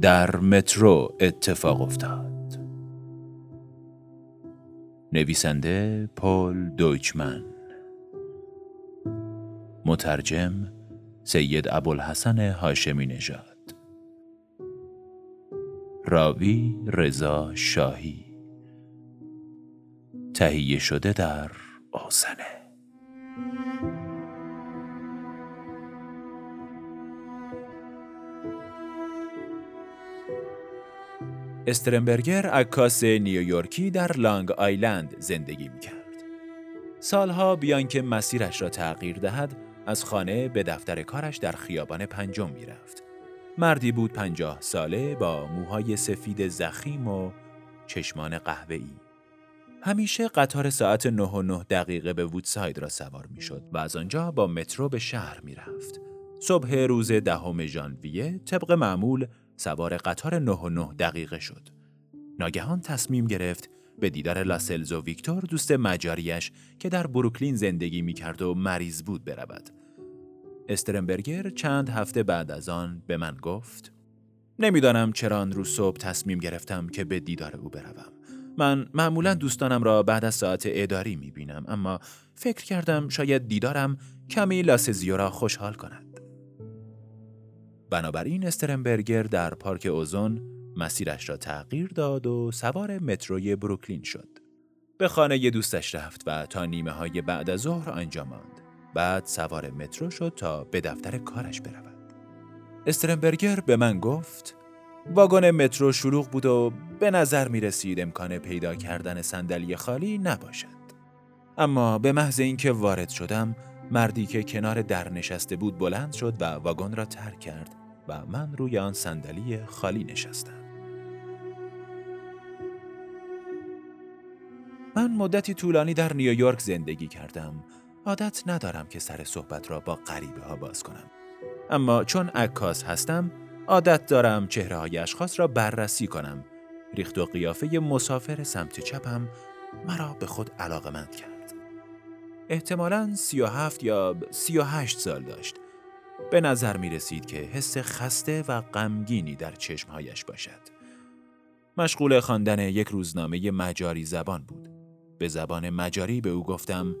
در مترو اتفاق افتاد. نویسنده پل دویچمن. مترجم سید ابوالحسن هاشمی نژاد. راوی رضا شاهی. تهیه شده در آسنه استرنبرگر عکاس نیویورکی در لانگ آیلند زندگی می کرد. سالها بیان که مسیرش را تغییر دهد از خانه به دفتر کارش در خیابان پنجم می رفت. مردی بود پنجاه ساله با موهای سفید زخیم و چشمان قهوه‌ای. همیشه قطار ساعت 9 و 9 دقیقه به وودساید را سوار می شد و از آنجا با مترو به شهر می رفت. صبح روز دهم ژانویه طبق معمول سوار قطار 9 و 9 دقیقه شد. ناگهان تصمیم گرفت به دیدار لاسلز و ویکتور دوست مجاریش که در بروکلین زندگی می کرد و مریض بود برود. استرنبرگر چند هفته بعد از آن به من گفت نمی‌دانم چرا آن روز صبح تصمیم گرفتم که به دیدار او بروم. من معمولا دوستانم را بعد از ساعت اداری می بینم اما فکر کردم شاید دیدارم کمی لاسزیو را خوشحال کند. بنابراین استرنبرگر در پارک اوزون مسیرش را تغییر داد و سوار متروی بروکلین شد. به خانه دوستش رفت و تا نیمه های بعد از ظهر آنجا ماند. بعد سوار مترو شد تا به دفتر کارش برود. استرنبرگر به من گفت واگن مترو شلوغ بود و به نظر می رسید امکان پیدا کردن صندلی خالی نباشد. اما به محض اینکه وارد شدم مردی که کنار در نشسته بود بلند شد و واگن را ترک کرد و من روی آن صندلی خالی نشستم. من مدتی طولانی در نیویورک زندگی کردم. عادت ندارم که سر صحبت را با غریبه ها باز کنم. اما چون عکاس هستم، عادت دارم چهره های اشخاص را بررسی کنم. ریخت و قیافه مسافر سمت چپم مرا به خود علاقمند کرد. احتمالاً سی و هفت یا سی و هشت سال داشت. به نظر می رسید که حس خسته و غمگینی در چشمهایش باشد. مشغول خواندن یک روزنامه مجاری زبان بود. به زبان مجاری به او گفتم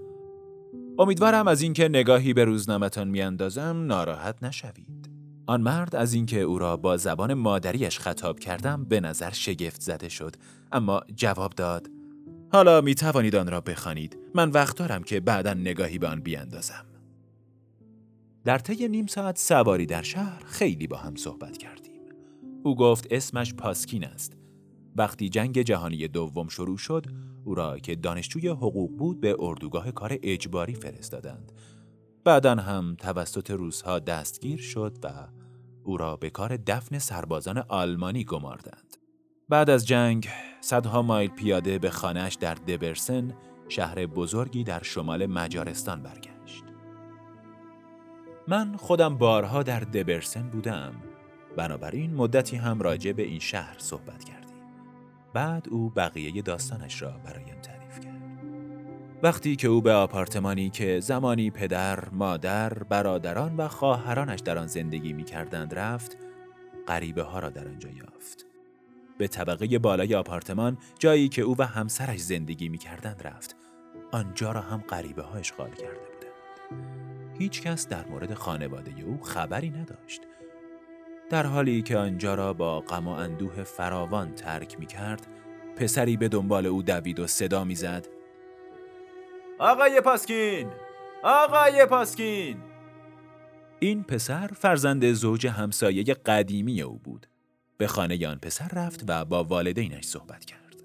امیدوارم از اینکه نگاهی به روزنامهتان میاندازم ناراحت نشوید. آن مرد از اینکه او را با زبان مادریش خطاب کردم به نظر شگفت زده شد اما جواب داد حالا می توانید آن را بخوانید. من وقت دارم که بعدا نگاهی به آن بیاندازم. در طی نیم ساعت سواری در شهر خیلی با هم صحبت کردیم. او گفت اسمش پاسکین است. وقتی جنگ جهانی دوم شروع شد او را که دانشجوی حقوق بود به اردوگاه کار اجباری فرستادند. بعدا هم توسط روسها دستگیر شد و او را به کار دفن سربازان آلمانی گماردند. بعد از جنگ صدها مایل پیاده به خانهش در دبرسن شهر بزرگی در شمال مجارستان برگشت. من خودم بارها در دبرسن بودم بنابراین مدتی هم راجع به این شهر صحبت کردیم. بعد او بقیه داستانش را برایم تعریف کرد. وقتی که او به آپارتمانی که زمانی پدر، مادر، برادران و خواهرانش در آن زندگی می کردند رفت، غریبه ها را در آنجا یافت. به طبقه بالای آپارتمان جایی که او و همسرش زندگی می کردند رفت. آنجا را هم غریبه ها اشغال کرده بودند. هیچ کس در مورد خانواده او خبری نداشت. در حالی که آنجا را با غم و اندوه فراوان ترک می کرد، پسری به دنبال او دوید و صدا می‌زد آقای پاسکین آقای پاسکین این پسر فرزند زوج همسایه قدیمی او بود به خانه آن پسر رفت و با والدینش صحبت کرد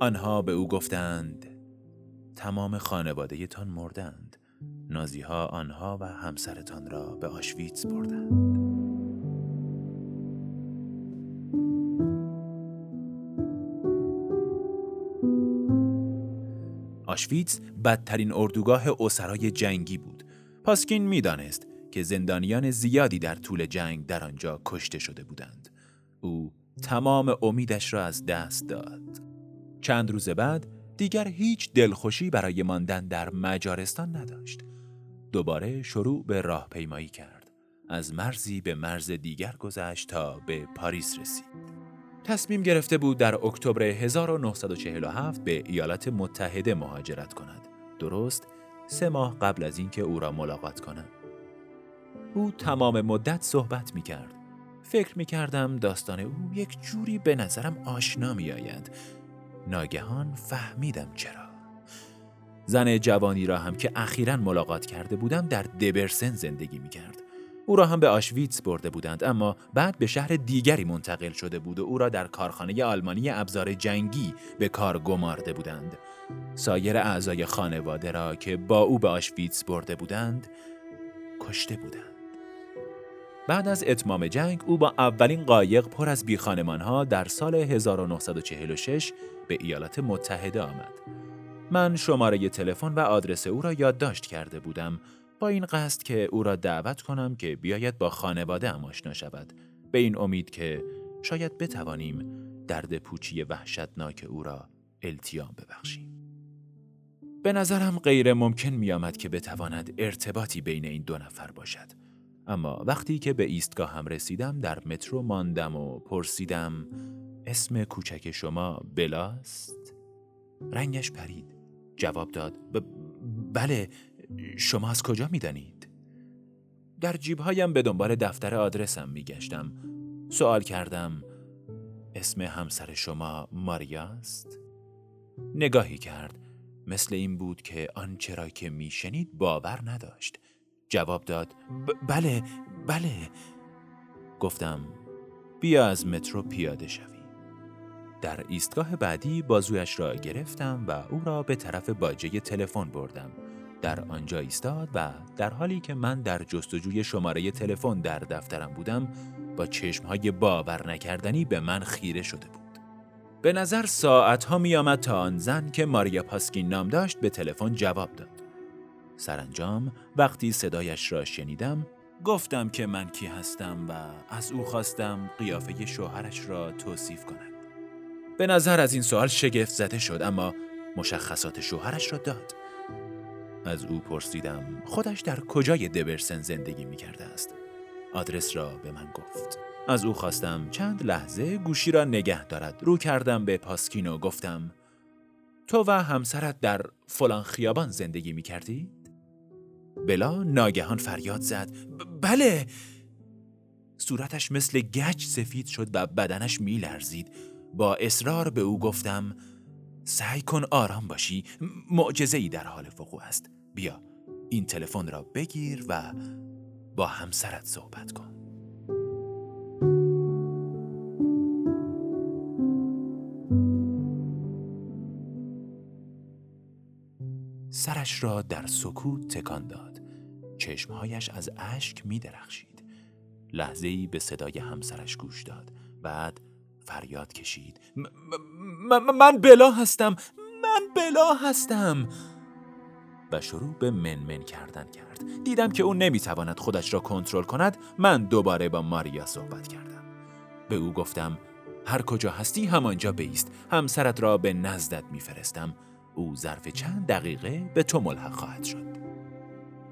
آنها به او گفتند تمام خانواده تان مردند نازی ها آنها و همسرتان را به آشویتس بردند آشویتس بدترین اردوگاه اسرای جنگی بود. پاسکین می‌دانست که زندانیان زیادی در طول جنگ در آنجا کشته شده بودند. او تمام امیدش را از دست داد. چند روز بعد دیگر هیچ دلخوشی برای ماندن در مجارستان نداشت. دوباره شروع به راهپیمایی کرد. از مرزی به مرز دیگر گذشت تا به پاریس رسید. تصمیم گرفته بود در اکتبر 1947 به ایالات متحده مهاجرت کند. درست سه ماه قبل از اینکه او را ملاقات کنم. او تمام مدت صحبت می کرد. فکر می کردم داستان او یک جوری به نظرم آشنا می آید. ناگهان فهمیدم چرا. زن جوانی را هم که اخیرا ملاقات کرده بودم در دبرسن زندگی می کرد. او را هم به آشویتس برده بودند اما بعد به شهر دیگری منتقل شده بود و او را در کارخانه آلمانی ابزار جنگی به کار گمارده بودند. سایر اعضای خانواده را که با او به آشویتس برده بودند کشته بودند. بعد از اتمام جنگ او با اولین قایق پر از ها در سال 1946 به ایالات متحده آمد. من شماره تلفن و آدرس او را یادداشت کرده بودم با این قصد که او را دعوت کنم که بیاید با خانواده هم آشنا شود به این امید که شاید بتوانیم درد پوچی وحشتناک او را التیام ببخشیم. به نظرم غیر ممکن می آمد که بتواند ارتباطی بین این دو نفر باشد. اما وقتی که به ایستگاه هم رسیدم در مترو ماندم و پرسیدم اسم کوچک شما بلاست؟ رنگش پرید. جواب داد بله شما از کجا می دانید؟ در جیبهایم به دنبال دفتر آدرسم می گشتم. سوال کردم اسم همسر شما ماریاست؟ نگاهی کرد مثل این بود که آنچه را که میشنید باور نداشت جواب داد. بله بله. گفتم بیا از مترو پیاده شوی. در ایستگاه بعدی بازویش را گرفتم و او را به طرف باجه تلفن بردم. در آنجا ایستاد و در حالی که من در جستجوی شماره تلفن در دفترم بودم با چشمهای باور نکردنی به من خیره شده بود. به نظر ساعت ها می آمد تا آن زن که ماریا پاسکین نام داشت به تلفن جواب داد. سرانجام وقتی صدایش را شنیدم گفتم که من کی هستم و از او خواستم قیافه شوهرش را توصیف کند. به نظر از این سوال شگفت زده شد اما مشخصات شوهرش را داد. از او پرسیدم خودش در کجای دبرسن زندگی می کرده است. آدرس را به من گفت. از او خواستم چند لحظه گوشی را نگه دارد. رو کردم به پاسکین و گفتم تو و همسرت در فلان خیابان زندگی می کردی؟ بلا ناگهان فریاد زد. بله. صورتش مثل گچ سفید شد و بدنش می لرزید. با اصرار به او گفتم سعی کن آرام باشی. معجزه ای در حال وقوع است. بیا این تلفن را بگیر و با همسرت صحبت کن. سرش را در سکوت تکان داد. چشمهایش از اشک می درخشید لحظه ای به صدای همسرش گوش داد. بعد فریاد کشید. من بلا هستم. من بلا هستم. و شروع به منمن کردن کرد. دیدم که او نمی‌تواند خودش را کنترل کند. من دوباره با ماریا صحبت کردم. به او گفتم هر کجا هستی همانجا بیست. همسرت را به نزدت میفرستم. او ظرف چند دقیقه به تو ملحق خواهد شد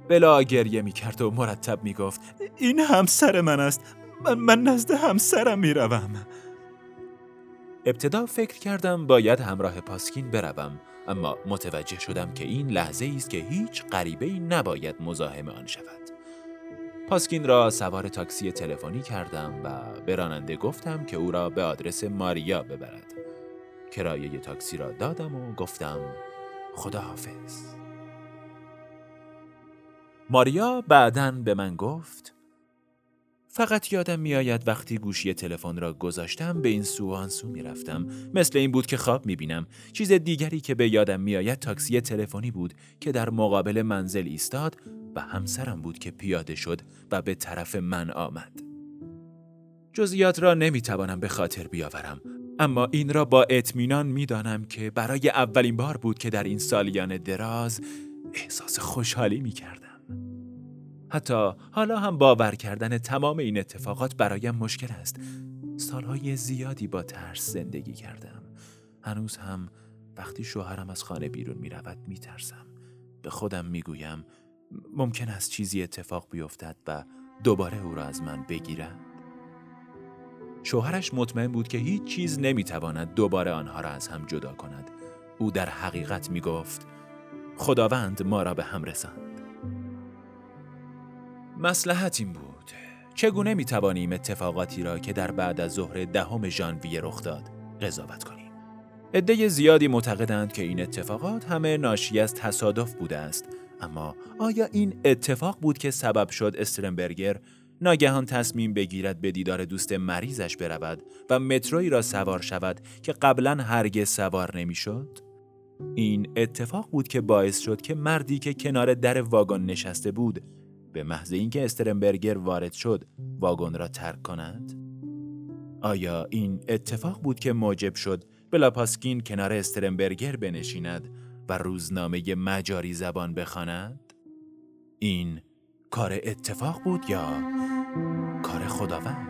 بلا گریه می کرد و مرتب می گفت این همسر من است من, من نزد همسرم می روم. ابتدا فکر کردم باید همراه پاسکین بروم اما متوجه شدم که این لحظه است که هیچ غریبه ای نباید مزاحم آن شود. پاسکین را سوار تاکسی تلفنی کردم و به راننده گفتم که او را به آدرس ماریا ببرد. کرایه تاکسی را دادم و گفتم خداحافظ. ماریا بعدا به من گفت فقط یادم میآید وقتی گوشی تلفن را گذاشتم به این سو آن سو می‌رفتم. مثل این بود که خواب می‌بینم. چیز دیگری که به یادم میآید تاکسی تلفنی بود که در مقابل منزل ایستاد و همسرم بود که پیاده شد و به طرف من آمد. جزئیات را نمی‌توانم به خاطر بیاورم. اما این را با اطمینان می‌دانم که برای اولین بار بود که در این سالیان دراز احساس خوشحالی می حتی حالا هم باور کردن تمام این اتفاقات برایم مشکل است. سالهای زیادی با ترس زندگی کردم. هنوز هم وقتی شوهرم از خانه بیرون می رود می ترسم. به خودم می گویم ممکن است چیزی اتفاق بیفتد و دوباره او را از من بگیرد شوهرش مطمئن بود که هیچ چیز نمی‌تواند دوباره آنها را از هم جدا کند. او در حقیقت می گفت خداوند ما را به هم رساند. مسلحت این بود. چگونه می توانیم اتفاقاتی را که در بعد از ظهر دهم ژانویه رخ داد قضاوت کنیم؟ عده زیادی معتقدند که این اتفاقات همه ناشی از تصادف بوده است. اما آیا این اتفاق بود که سبب شد استرنبرگر ناگهان تصمیم بگیرد به دیدار دوست مریضش برود و متروی را سوار شود که قبلا هرگز سوار نمی‌شد؟ این اتفاق بود که باعث شد که مردی که کنار در واگن نشسته بود به محض اینکه استرنبرگر وارد شد واگن را ترک کند؟ آیا این اتفاق بود که موجب شد بلاپاسکین کنار استرنبرگر بنشیند و روزنامه مجاری زبان بخواند؟ این کار اتفاق بود یا کار خداوند؟